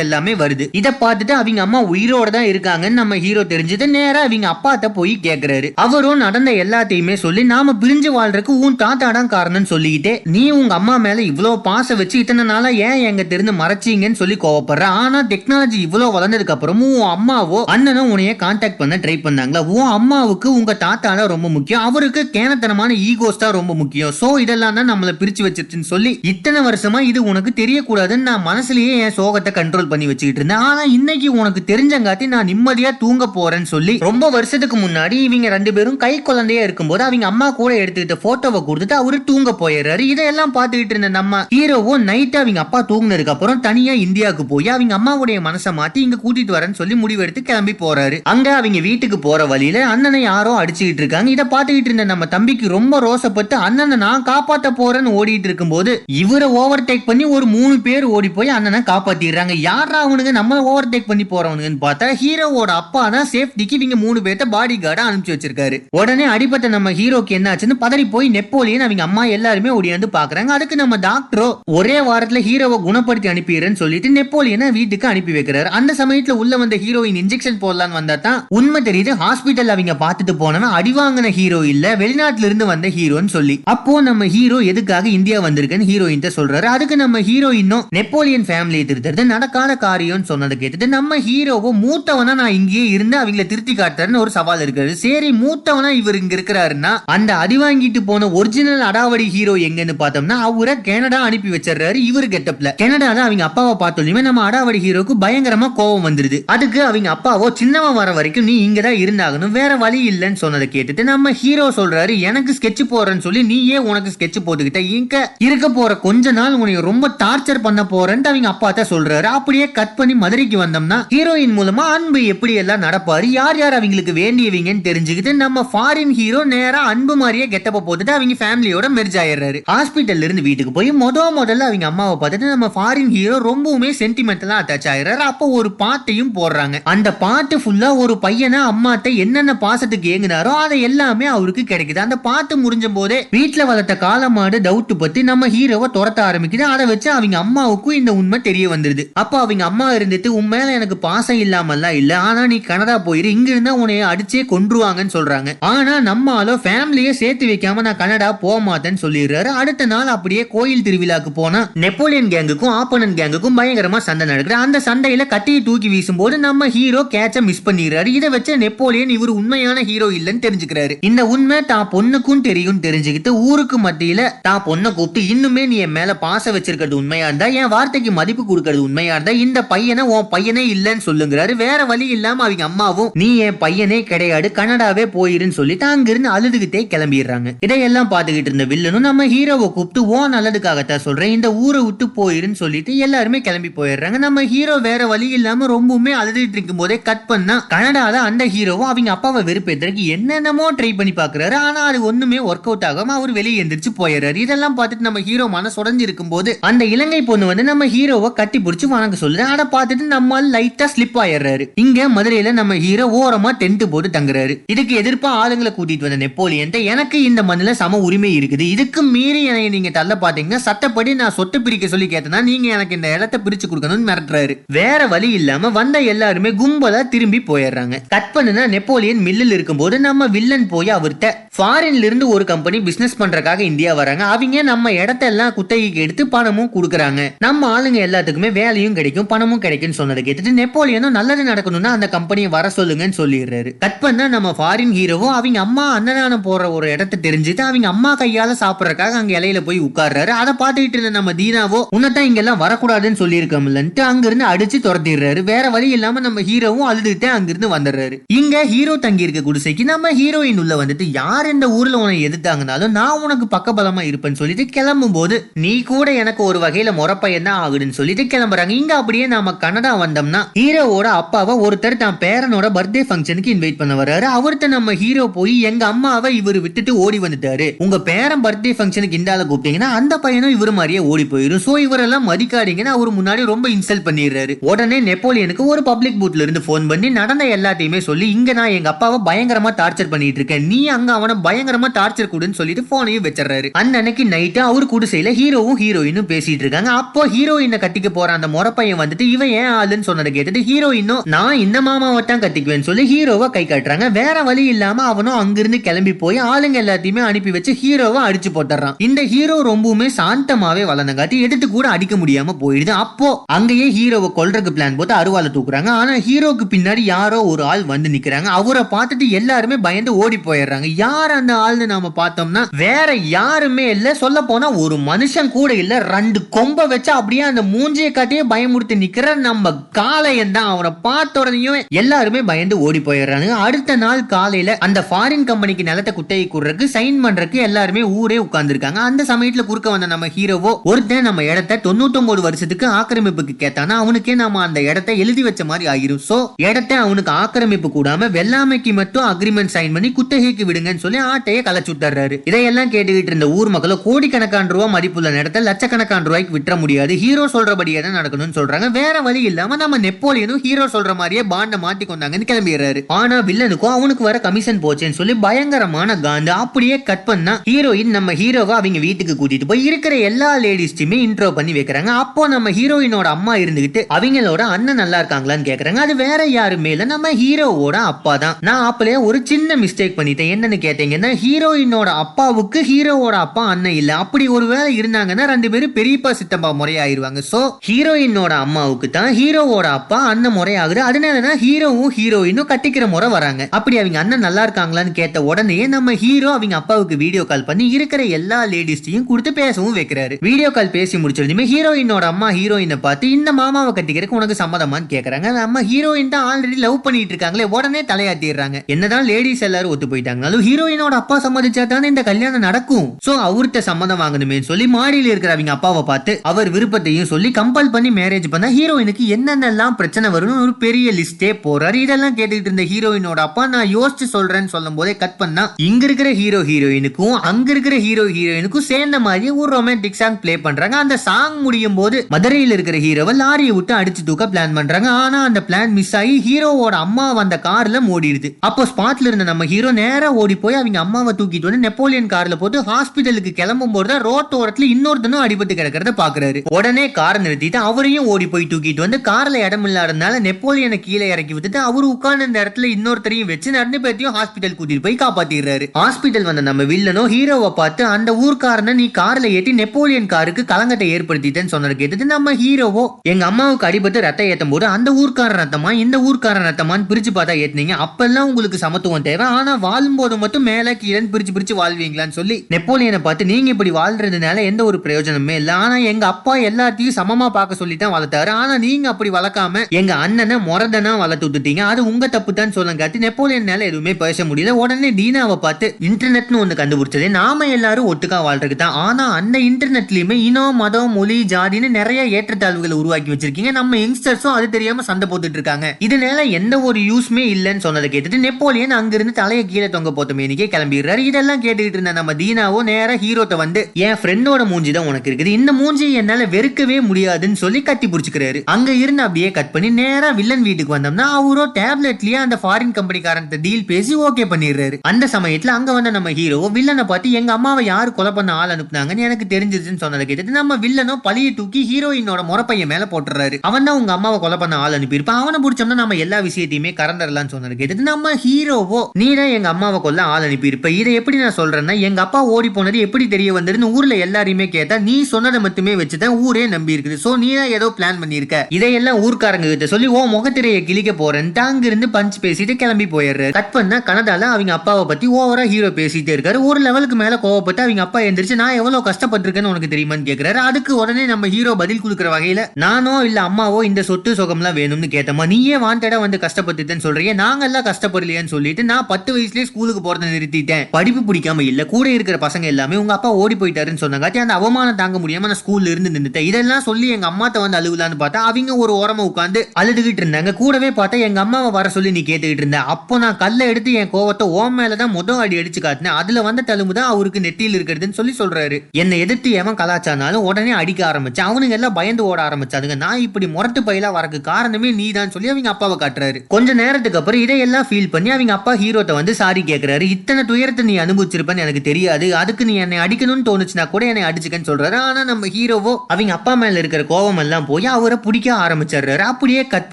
எல்லாமே வருது. இதை பார்த்துட்டு அவங்க அம்மா உயிரோட தான் இருக்காங்கன்னு நம்ம ஹீரோ தெரிஞ்சது. நேரா அவங்க அப்பாத்த போய் கேக்குறாரு. அவரும் நடந்த எல்லாத்தையுமே சொல்லி நாம பிரிஞ்சு வாழ்றதுக்கு உன் தாத்தா தான் காரணம்னு சொல்லிக்கிட்டே நீ உங்க அம்மா மேல இவ்வளவு பாசம் வச்சு இத்தனை நாளா ஏன் எங்க தெரிந்து மறைச்சீங்கன்னு சொல்லி கோவப்படுற? ஆனா டெக்னாலஜி இவ்வளவு வளர்ந்ததுக்கு அப்புறமும் உன் அம்மாவோ அண்ணனும் உன்னைய கான்டாக்ட் பண்ண ட்ரை பண்ணாங்களா? உன் அம்மாவுக்கு உங்க தாத்தா தான் ரொம்ப முக்கியம். அவருக்கு கேனத்தனமான ஈகோஸ் தான் ரொம்ப முக்கியம். சோ இதெல்லாம் தான் நம்மள பிரிச்சு வச்சிருச்சுன்னு சொல்லி இத்தனை வருஷமா இது உனக்கு தெரியக்கூடாதுன்னு நான் மனசுலயே என் சோகத்தை கண்ட்ரோல் பண்ணி வச்சுக்கிட்டு இருந்தேன். ஆனா இன்னைக்கு உனக்கு தெரிஞ்சங்காட்டி நான் நிம்மதியா தூங்க போறேன்னு சொல்லி ரொம்ப வருஷத்துக்கு முன்னாடி இவங்க ரெண்டு பேரும் கை குழந்தையா இருக்கும்போது அவங்க அம்மா கூட எடுத்துக்கிட்ட போட்டோவை கொடுத்துட்டு அவரு தூங்க போயிடுறாரு. இதெல்லாம் பார்த்துக்கிட்டு இருந்த நம்ம ஹீரோவும் நைட் அவங்க அப்பா தூங்கினதுக்கு அப்புறம் தனியா இந்தியாவுக்கு போய் அவங்க அம்மாவுடைய மனசை மாத்தி இங்க கூட்டிட்டு வரேன்னு சொல்லி முடிவெடுத்து கிளம்பி போறாரு. அங்க அவங்க வீட்டுக்கு போற வழியில அண்ணனை யாரோ அடிச்சுக்கிட்டு இருக்காங்க. இதை பார்த்துக்கிட்டு இருந்த நம்ம தம்பிக்கு ரொம்ப ரோசப்பட்டு அண்ணனை நான் காப்பாத்த போறேன்னு ஓடிட்டு இருக்கும்போது இவரை ஓவர் டேக் பண்ணி ஒரு மூணு பேர் ஓடி போய் அண்ணனை காப்பாத்திடுறாங்க. யாரா அவனுங்க? நம்ம ஓவர் டேக் பண்ணி போறவனுங்கன்னு பார்த்தா ஹீரோவோட அப்பா தான் சேஃப்டிக்கு இவங்க மூணு பேர்த்த பாடி கார்டா அனுப்பிச்சு வச்சிருக்காரு. உடனே அடிப்பட்ட நம்ம ஹீரோக்கு என்ன ஆச்சுன்னு பதறி போய் நெப்போலியன் அவங்க அம்மா எல்லாருமே ஓடியாந்து பாக்குறாங்க அதுக்கு நம்ம டாக்டரோ ஒரே வாரத்துல ஹீரோவை குணப்படுத்தி அனுப்பிடுறேன்னு சொல்லிட்டு நெப்போலியனை வீட்டுக்கு அனுப்பி வைக்கிறாரு. அந்த சமயத்துல உள்ள வந்த ஹீரோயின் இன்ஜெக்ஷன் போடலான்னு வந்தா தான் உண்மை தெரியுது. ஹாஸ்பிட்டல் அவங்க பார்த்துட்டு போனவன் அடிவாங்கின ஹீரோ இல்ல வெளிநாட்டுல இருந்து வந்த ஹீரோன்னு சொல்லி. அப்போ நம்ம ஹீரோ எதுக்காக இந்தியா வந்திருக்குன்னு ஹீரோயின் சொல்றாரு. அதுக்கு நம்ம ஹீரோ ஹீரோயினும் நெப்போலியன் ஃபேமிலியை திருத்துறது நடக்காத காரியம்னு சொன்னதை கேட்டுட்டு நம்ம ஹீரோவோ மூத்தவனா நான் இங்கேயே இருந்து அவங்கள திருத்தி காட்டுறேன்னு ஒரு சவால் இருக்காரு சரி மூத்தவனா இவர் இங்க இருக்கிறாருன்னா அந்த அடி வாங்கிட்டு போன ஒரிஜினல் அடாவடி ஹீரோ எங்கன்னு பார்த்தோம்னா அவரை கனடா அனுப்பி வச்சிடுறாரு இவர் கெட்டப்ல கனடால அவங்க அப்பாவை பார்த்தோமே நம்ம அடாவடி ஹீரோக்கு பயங்கரமா கோவம் வந்துருது. அதுக்கு அவங்க அப்பாவோ சின்னவன் வர வரைக்கும் நீ இங்க தான் இருந்தாகணும் வேற வழி இல்லைன்னு சொன்னதை கேட்டுட்டு நம்ம ஹீரோ சொல்றாரு எனக்கு ஸ்கெட்ச் போறேன்னு சொல்லி நீயே உனக்கு ஸ்கெட்ச் போட்டுக்கிட்ட இங்க இருக்க போற கொஞ்ச நாள் உனக்கு ரொம்ப டார்ச்சர் பண்ண போறேன்ட்டு அவங்க அப்பா தான் சொல்றாரு. அப்படியே கட் பண்ணி மதுரைக்கு வந்தோம்னா ஹீரோயின் மூலமா அன்பு எப்படி எல்லாம் நடப்பாரு யார் யார் அவங்களுக்கு வேண்டியவங்கன்னு தெரிஞ்சுக்கிட்டு நம்ம ஃபாரின் ஹீரோ நேரா அன்பு மாதிரியே கெட்டப்ப போட்டுட்டு அவங்க ஃபேமிலியோட மெர்ஜ் ஆயிடுறாரு. ஹாஸ்பிட்டல்ல இருந்து வீட்டுக்கு போய் முத முதல்ல அவங்க அம்மாவை பார்த்துட்டு நம்ம ஃபாரின் ஹீரோ ரொம்பவுமே சென்டிமெண்டலா அட்டாச் ஆயிடுறாரு. அப்போ ஒரு பாட்டையும் போடுறாங்க. அந்த பாட்டு ஃபுல்லா ஒரு பையனை அம்மாட்ட என்னென்ன பாசத்துக்கு ஏங்குனாரோ அதை எல்லாமே அவருக்கு கிடைக்குது. அந்த பாட்டு முடிஞ்ச போதே வீட்டுல வளர்த்த காலமாடு டவுட் பத்தி நம்ம ஹீரோவை துரத்த ஆரம்பிக்குது. அதை வச்சு அவங்க அம்மாவுக்கும் இந்த உண்மை தெரிய வந்துருது. அப்ப அவங்க அம்மா இருந்துட்டு உன் மேல எனக்கு பாசம் இல்லாமல்லாம் இல்ல. ஆனா நீ கனடா போயிரு. இங்க இருந்தா உன்னைய அடிச்சே கொன்றுவாங்கன்னு சொல்றாங்க. ஆனா நம்ம ஆளோ ஃபேமிலியே சேர்த்து வைக்காம நான் கனடா போக மாட்டேன்னு சொல்லிடுறாரு. அடுத்த நாள் அப்படியே கோயில் திருவிழாக்கு போனா நெப்போலியன் கேங்குக்கும் ஆப்பனன் கேங்குக்கும் பயங்கரமா சண்டை நடக்குது. அந்த சண்டையில கத்தியை தூக்கி வீசும்போது நம்ம ஹீரோ கேட்ச மிஸ் பண்ணிடுறாரு. இதை வச்சு நெப்போலியன் இவர் உண்மையான ஹீரோ இல்லைன்னு தெரிஞ்சுக்கிறாரு. இந்த உண்மை தான் பொண்ணுக்கும் தெரியும் தெரிஞ்சுக்கிட்டு ஊருக்கு மத்தியில தான் பொண்ணை கூப்பிட்டு இன்னுமே நீ என் மேல பாசம் வச்சிருக்கிறது உண்மையா இருந்தா என் வார்த்தைக்கு மதிப்பு கொடுக்கறது உண்மையா இருந்தா இந்த பையனை உன் பையனே இல்லைன்னு சொல்லுங்கிறாரு. வேற வழி இல்லாம அவங்க அம்மாவும் நீ என் பையனே கிடையாது கனடாவே போயிருன்னு சொல்லிட்டு அங்கிருந்து அழுதுகிட்டே கிளம்பிடுறாங்க. இதையெல்லாம் பார்த்துக்கிட்டு இருந்த வில்லனும் நம்ம ஹீரோவை கூப்பிட்டு ஓ நல்லதுக்காகத்தான் சொல்றேன் இந்த ஊரை விட்டு போயிருன்னு சொல்லிட்டு எல்லாருமே கிளம்பி போயிடுறாங்க. நம்ம ஹீரோ வேற வழி இல்லாம ரொம்பவுமே அழுதுகிட்டு இருக்கும் போதே கட் பண்ணா கனடால அந்த ஹீரோவும் அவங்க அப்பாவை வெறுப்பேற்றுறதுக்கு என்னென்னமோ ட்ரை பண்ணி பாக்குறாரு ஆனா அது ஒண்ணுமே ஒர்க் அவுட் ஆகாம அவர் வெளியே எந்திரிச்சு போயிடுறாரு. இதெல்லாம் பார்த்துட்டு நம்ம ஹீரோ மனசு உடஞ்சு இருக்கும்போது அந்த இலங்கை பொண்ணு வந்து நம்ம ஹீரோவை கட்டி பிடிச்சி வணங்க சொல்லுது. அதை பார்த்துட்டு நம்ம லைட்டா ஸ்லிப் ஆயிடுறாரு. இங்க மதுரையில நம்ம ஹீரோ ஓரமா டென்ட் போட்டு தங்குறாரு. இதுக்கு எதிர்ப்பா ஆளுங்களை கூட்டிட்டு வந்த நெப்போலியன் எனக்கு இந்த மண்ணுல சம உரிமை இருக்குது. இதுக்கு மீறி என்னை நீங்க தள்ள பாத்தீங்கன்னா சட்டப்படி நான் சொத்து பிரிக்க சொல்லி கேட்டனா நீங்க எனக்கு இந்த இடத்தை பிரிச்சு கொடுக்கணும்னு மிரட்டுறாரு. வேற வழி இல்லாம வந்த எல்லாருமே கும்பலா திரும்பி போயிடுறாங்க. கட் பண்ணுனா நெப்போலியன் மில்லில் இருக்கும்போது நம்ம வில்லன் போய் அவர்கிட்ட ஃபாரின்ல இருந்து ஒரு கம்பெனி பிசினஸ் பண்றதுக்காக இந்தியா வராங்க. அவங்க நம்ம இடத்த எல்லாம் குத்தகைக்கு எடுத்து பணமும் கொடுக்குறாங்க நம்ம ஆளுங்க எல்லாத்துக்குமே வேலையும் கிடைக்கும் பணமும் கிடைக்கும்னு சொன்னதை கேட்டுட்டு நெப்போலியனும் நல்லது நடக்கணும்னா அந்த கம்பெனியை வர சொல்லுங்கன்னு சொல்லிடுறாரு. கட் பண்ணா நம்ம ஃபாரின் ஹீரோவும் அவங்க அம்மா அன்னதானம் போற ஒரு இடத்த தெரிஞ்சுட்டு அவங்க அம்மா கையால சாப்பிடறதுக்காக அங்க இலையில போய் உட்கார்றாரு. அதை பார்த்துக்கிட்டு இருந்த நம்ம தீனாவோ உன்னதான் இங்க எல்லாம் வரக்கூடாதுன்னு சொல்லியிருக்கோம்லன்ட்டு அங்கிருந்து அடிச்சு துரத்திடுறாரு. வேற வழி இல்லாம நம்ம ஹீரோவும் அழுதுகிட்டே அங்கிருந்து வந்துடுறாரு. இங்க ஹீரோ தங்கி இருக்க குடிசைக்கு நம்ம ஹீரோயின் உள்ள வந்துட்டு யார் இந்த ஊர்ல உன்னை எதிர்த்தாங்கனாலும் நான் உனக்கு பக்கபலமா இருப்பேன்னு சொல்லிட்டு கிளம்பும் போது நீ கூட எனக்கு ஒரு வகையில முறப்பையன் தான் ஆகுதுன்னு சொல்லிட்டு கிளம்புறாங்க. இங்க அப்படியே நாம கனடா வந்தோம்னா ஹீரோவோட அப்பாவை ஒருத்தர் தான் பேரனோட பர்த்டே ஃபங்க்ஷனுக்கு இன்வைட் பண்ண வர்றாரு. அவர்த்த நம்ம ஹீரோ போய் எங்க அம்மாவை இவர் விட்டுட்டு ஓடி வந்துட்டாரு. உங்க பேரன் பர்த்டே ஃபங்க்ஷனுக்கு இந்தால கூப்பிட்டீங்கன்னா அந்த பையனும் இவர் மாதிரியே ஓடி போயிடும் சோ இவரெல்லாம் மதிக்காதீங்கன்னு அவர் முன்னாடி ரொம்ப இன்சல்ட் பண்ணிடுறாரு. உடனே நெப்போலியனுக்கு ஒரு பப்ளிக் பூத்ல இருந்து போன் பண்ணி நடந்த எல்லாத்தையுமே சொல்லி இங்க நான் எங்க அப்பாவை பயங்கரமா டார்ச்சர் பண்ணிட்டு இருக்கேன். நீ அங்க அவனை பயங்கரமா டார்ச்சர் கொடுன்னு சொல்லிட்டு போனையும் வச்சிடறாரு. அன்னைக்கு நைட்டு அவர் குடிசையில ஹீரோவும் ஹீரோயினும் பேசிட்டு இருக்காங்க. இருக்காங்க அப்போ ஹீரோயினை கட்டிக்க போற அந்த முறப்பையன் வந்துட்டு இவன் ஏன் ஆளுன்னு சொன்னதை கேட்டுட்டு ஹீரோயினும் நான் இந்த மாமாவை தான் கட்டிக்குவேன்னு சொல்லி ஹீரோவை கை காட்டுறாங்க. வேற வழி இல்லாம அவனும் அங்கிருந்து கிளம்பி போய் ஆளுங்க எல்லாத்தையுமே அனுப்பி வச்சு ஹீரோவை அடிச்சு போட்டுறான். இந்த ஹீரோ ரொம்பவுமே சாந்தமாவே வளர்ந்தங்காட்டி எடுத்து கூட அடிக்க முடியாம போயிடுது. அப்போ அங்கேயே ஹீரோவை கொல்றதுக்கு பிளான் போட்டு அருவாலை தூக்குறாங்க. ஆனா ஹீரோக்கு பின்னாடி யாரோ ஒரு ஆள் வந்து நிக்கிறாங்க. அவரை பார்த்துட்டு எல்லாருமே பயந்து ஓடி போயிடுறாங்க. யார் அந்த ஆள்னு நாம பார்த்தோம்னா வேற யாருமே இல்ல. சொல்ல போனா ஒரு மனுஷன் கூட இல்ல. ரெண்டு கொம்ப வச்சு அப்படியே அந்த மூஞ்சியை காட்டியே பயமுறுத்தி நிக்கிற நம்ம காளையன் தான். அவனை பார்த்த உடனேயும் எல்லாருமே பயந்து ஓடி போயிடுறாங்க அடுத்த நாள் காலையில அந்த ஃபாரின் கம்பெனிக்கு நிலத்தை குத்தகை கூடுறதுக்கு சைன் பண்றதுக்கு எல்லாருமே ஊரே உட்கார்ந்துருக்காங்க. அந்த சமயத்துல குறுக்க வந்த நம்ம ஹீரோவோ ஒருத்தன் நம்ம இடத்த தொண்ணூத்தொன்பது வருஷத்துக்கு ஆக்கிரமிப்புக்கு கேட்டானா அவனுக்கே நாம அந்த இடத்த எழுதி வச்ச மாதிரி ஆகிரும். சோ இடத்த அவனுக்கு ஆக்கிரமிப்பு கூடாம வெள்ளாமைக்கு மட்டும் அக்ரிமெண்ட் சைன் பண்ணி குத்தகைக்கு விடுங்கன்னு சொல்லி ஆட்டையை கலைச்சு விட்டுறாரு இதையெல்லாம் கேட்டுக்கிட்டு இருந்த ஊர் மக்களும் கோடிக்கணக்கான ரூபா மதிப்புள்ள இடத்த லட்சக்கணக்கான ரூபாய்க்கு விற்ற முடியாது. ஹீரோ சொல்றபடியே தான் நடக்கணும்னு சொல்றாங்க. வேற வழி இல்லாம நம்ம நெப்போலியனும் ஹீரோ சொல்ற மாதிரியே பாண்டை மாத்தி கொண்டாங்கன்னு கிளம்பிடுறாரு. ஆனா வில்லனுக்கும் அவனுக்கு வர கமிஷன் போச்சேன்னு சொல்லி பயங்கரமான காந்த அப்படியே கட் பண்ணா ஹீரோயின் நம்ம ஹீரோவை அவங்க வீட்டுக்கு கூட்டிட்டு போய் இருக்கிற எல்லா லேடிஸ்டையுமே இன்ட்ரோ பண்ணி வைக்கிறாங்க. அப்போ நம்ம ஹீரோயினோட அம்மா இருந்துகிட்டு அவங்களோட அண்ணன் நல்லா இருக்காங்களான்னு கேக்குறாங்க. அது வேற யாருமே இல்ல. நம்ம ஹீரோவோட அப்பா தான். நான் அப்பலயே ஒரு சின்ன மிஸ்டேக் பண்ணிட்டேன். என்னன்னு கேட்டீங்கன்னா ஹீரோயினோட அப்பாவுக்கு ஹீரோவோட அப்பா அண்ணன் இல்ல. அப்படி ஒருவேளை இருந்தாங்கன்னா ரெண்டு பேரும் பெரியப்பா சித்தப்பா முறையாயிருவாங்க. சோ ஹீரோயினோட அம்மாவுக்கு தான் ஹீரோவோட அப்பா அண்ணன் முறையாகுது. அதனாலதான் ஹீரோவும் ஹீரோயினும் கட்டிக்கிற முறை வராங்க. அப்படி அவங்க அண்ணன் நல்லா இருக்காங்களான்னு கேட்ட உடனே நம்ம ஹீரோ அவங்க அப்பாவுக்கு வீடியோ கால் பண்ணி இருக்கிற எல்லா லேடிஸ்டையும் கொடுத்து பேசவும் வைக்கிறாரு. வீடியோ கால் பேசி முடிச்சதுமே ஹீரோயினோட அம்மா ஹீரோயினை பார்த்து இந்த மாமாவை கட்டிக்கிறதுக்கு உனக்கு சம்மதமான்னு கேட்கறாங்க நம்ம ஹீரோயின் தான் ஆல்ரெடி லவ் பண்ணிட்டு இருக்காங்களே உடனே தலையாட்டிடுறாங்க. என்னதான் லேடிஸ் எல்லாரும் ஒத்து போயிட்டாங்கனாலும் ஹீரோயினோட அப்பா சம்மதிச்சா தானே இந்த கல்யாணம் நடக்கும். சோ அவர்கிட்ட சம்மதம் வாங்கணுமே சொல்லி மாடியில் இருக்கிற அவங்க அப்பாவை பார்த்து அவர் விருப்பத்தையும் சொல்லி கம்பல் பண்ணி மேரேஜ் பண்ண ஹீரோயினுக்கு என்னென்னலாம் பிரச்சனை வரும்னு ஒரு பெரிய லிஸ்டே போறாரு இதெல்லாம் கேட்டுக்கிட்டு இருந்த ஹீரோயினோட அப்பா நான் யோசிச்சு சொல்றேன்னு சொல்லும் போதே கட் பண்ணா இங்க இருக்கிற ஹீரோ ஹீரோயினுக்கும் அங்க இருக்கிற ஹீரோ ஹீரோயினுக்கும் சேர்ந்த மாதிரி ஒரு ரொமான்டிக் சாங் ப்ளே பண்றாங்க. அந்த சாங் முடியும் போது மதுரையில் இருக்கிற ஹீரோவை லாரியை விட்டு அடிச்சு தூக்க பிளான் பண்றாங்க. ஆனா அந்த பிளான் மிஸ் ஆகி ஹீரோவோட அம்மா வந்த கார்ல மூடிடுது. அப்போ ஸ்பாட்ல இருந்த நம்ம ஹீரோ நேரா ஓடி போய் அவங்க அம்மாவை தூக்கிட்டு வந்து நெப்போலியன் கார்ல போட்டு ஹாஸ்பிட்டலுக்கு கிளம்பும் போது தான் ரோட்டோரத்துல இன்னொருத்தனும் அடிபட்டு கிடக்கிறத பாக்குறாரு உடனே காரை நிறுத்திட்டு அவரையும் ஓடி போய் தூக்கிட்டு வந்து கார்ல இடம் இல்லாதனால நெப்போலியனை கீழே இறக்கி விட்டுட்டு அவரு உட்கார்ந்து இந்த இடத்துல இன்னொருத்தரையும் வச்சு நடந்து பேர்த்தையும் ஹாஸ்பிட்டல் கூட்டிட்டு போய் காப்பாத்திடுறாரு. ஹாஸ்பிட்டல் வந்த நம்ம வில்லனோ ஹீரோவை பார்த்து அந்த ஊர்க்காரனை நீ கார்ல ஏற்றி நெப்போலியன் காருக்கு கலங்கத்தை ஏற்படுத்திட்டேன்னு சொன்னது கேட்டுட்டு நம்ம ஹீரோவோ எங்க அம்மாவுக்கு அடிபட்டு ரத்தம் ஏத்தும் போது அந்த ஊர்க்கார ரத்தமா இந்த ஊர்க்கார ரத்தமான்னு பிரிச்சு பார்த்தா ஏத்துனீங்க. அப்பெல்லாம் உங்களுக்கு சமத்துவம் தேவை. ஆனா வாழும்போது மட்டும் மேல கீழே பிரிச்சு பிரிச்சு வாழ்வீங்களான்னு சொல்லி நெப்போலியனை பார்த்து நீங்க இப்படி வாழ்றதுனால எந்த ஒரு பிரயோஜனமே இல்லை. ஆனா எங்க அப்பா எல்லாத்தையும் சமமா பார்க்க சொல்லி தான் வளர்த்தாரு. ஆனா நீங்க அப்படி வளர்க்காம எங்க அண்ணனை முரதனா வளர்த்து விட்டுட்டீங்க. அது உங்க தப்பு தான் சொல்லுங்காட்டி நெப்போலியனால எதுவுமே பேச முடியல. உடனே டீனாவை பார்த்து இன்டர்நெட்னு ஒண்ணு கண்டுபிடிச்சது. நாம எல்லாரும் ஒட்டுக்கா வாழ்றதுக்கு தான். ஆனா அந்த இன்டர்நெட்லயுமே இனம் மதம் மொழி ஜாதின்னு நிறைய ஏற்றத்தாழ்வுகளை உருவாக்கி வச்சிருக்கீங்க. நம்ம யங்ஸ்டர்ஸும் அது தெரியாம சண்டை போட்டுட்டு இருக்காங்க. இதனால எந்த ஒரு யூஸ்மே இல்லைன்னு சொன்னதை கேட்டுட்டு நெப்போலியன் அங்கிருந்து தலையை கீழே தொங்க போத்த மேனிக்கே கிளம்பிடுறாரு. இதெல்லாம் கேட்டுக்கிட்டு இருந்த நம்ம தீனாவோ நேர ஹீரோட்ட வந்து என் ஃப்ரெண்டோட மூஞ்சி தான் உனக்கு இருக்குது. இந்த மூஞ்சி என்னால வெறுக்கவே முடியாதுன்னு சொல்லி கத்தி பிடிச்சிக்கிறாரு. அங்க இருந்து அப்படியே கட் பண்ணி நேரா வில்லன் வீட்டுக்கு வந்தோம்னா அவரோ டேப்லெட்லயே அந்த ஃபாரின் கம்பெனிக்காரன் டீல் பேசி ஓகே பண்ணிடுறாரு. அந்த சமயத்துல அங்க வந்த நம்ம ஹீரோ வில்லனை பார்த்து எங்க அம்மாவை யாரு கொலை பண்ண ஆள் அனுப்புனாங்கன்னு எனக்கு தெரிஞ்சிருச்சுன்னு சொன்னதை கேட்டுட்டு நம்ம வில்லனோ பழைய தூக்கி ஹீரோயினோட முறப்பைய மேல போட்டுறாரு அவன் தான் உங்க அம்மாவை கொலை பண்ண ஆள் அனுப்பியிருப்பான் அவனை பிடிச்சோம்னா நம்ம எல்லா விஷயத்தையுமே கறந்துடலாம்னு சொன்னது கேட்டுட்டு நம்ம ஹீரோவோ நீ தான் எங்க அம்மாவை கொல்ல ஆள் அனுப்பியிருப்ப. இதை எப்படி நான் சொல்றேன்னா எங்க அப்பா ஓடி போனது எப்படி தெரிய வந்ததுன்னு ஊர்ல எல்லாரையுமே கேட்டா நீ சொன்னதை மட்டுமே வச்சுதான் ஊரே நம்பி இருக்குது. சோ நீ தான் ஏதோ பிளான் பண்ணியிருக்க. இதையெல்லாம் ஊர்க்காரங்க கிட்ட சொல்லி ஓ முகத்திரையை கிழிக்க போறேன்ட்டு அங்கிருந்து பஞ்ச் பேசிட்டு கிளம்பி போயிடுறாரு. கட் பண்ணா கனடால அவங்க அப்பாவை பத்தி ஓவரா ஹீரோ பேசிட்டே இருக்காரு. ஒரு லெவலுக்கு மேல கோவப்பட்டு அவங்க அப்பா எந்திரிச்சு நான் எவ்வளவு கஷ்டப்பட்டிருக்கேன்னு உனக்கு தெரியுமான்னு கேக்குறாரு. அதுக்கு உடனே நம்ம ஹீரோ பதில் கொடுக்குற வகையில நானோ இல்ல அம்மாவோ இந்த சொத்து சுகம்லாம் வேணும்னு கேட்டமா நீயே வாண்டடா வந்து கஷ்டப்பட்டுட்டேன்னு சொல்றீங்க நாங்கெல்லாம் கஷ்டப்படலையான்னு சொல்லிட்டு நான் பத்து வயசுலயே ஸ்கூலுக்கு போறதை நிறுத்திட்டேன். படிப்பு பிடிக்காம இல்ல கூட இருக்கிற பசங்க எல்லாமே உங்க அப்பா ஓடி போயிட்டாருன்னு சொன்னாங்க அந்த அவமானம் தாங்க முடியாம நான் ஸ்கூல்ல இருந்து நின்றுட்டேன் இதெல்லாம் சொல்லி எங்க அம்மாட்ட வந்து அழுகலான்னு பார்த்தா அவங்க ஒரு ஓரமா உட்காந்து அழுதுகிட்டு இருந்தாங்க. கூடவே பார்த்தா எங்க அம்மாவை வர சொல்லி நீ கேட்டுக்கிட்டு இருந்த. அப்போ நான் கல்லை எடுத்து என் கோவத்தை ஓ மேலதான் முதல் அடி அடிச்சு காட்டினேன். அதுல வந்த தழும்பு தான் அவருக்கு நெத்தியில் இருக்கிறதுன்னு சொல்லி சொல்றாரு. என்னை எதிர்த்து எவன் கலாச்சானாலும் உடனே அடிக்க ஆரம்பிச்சேன் அவனுங்க எல்லாம் பயந்து ஓட ஆரம்பிச்சாதுங்க. நான் இப்படி முரட்டு பயிலா வரக்கு காரணமே நீ தான் சொல்லி அவங்க அப்பாவை காட்டுறாரு. கொஞ்ச நேரத்துக்கு அப்புறம் இதையெல்லாம் ஃபீல் பண்ணி அவங்க அப்பா ஹீரோட்ட வந்து சாரி கேட்கிறாரு இத்தனை துயரத்தை நீ அனுபவிச்சிருப்பேன்னு எனக்கு தெரியாது. அதுக்கு நீ என்னை அடிக்கணும்னு தோணுச்சுன்னா கூட என்னை அடிச்சுக்கன்னு சொல்றாரு. ஆனா நம்ம ஹீரோவோ அவங்க அப்பா மேல இருக்கிற கோவம் எல்லாம் போய் அவரை பிடிக்க ஆரம்பிச்சிடுறாரு. அப்படியே கட்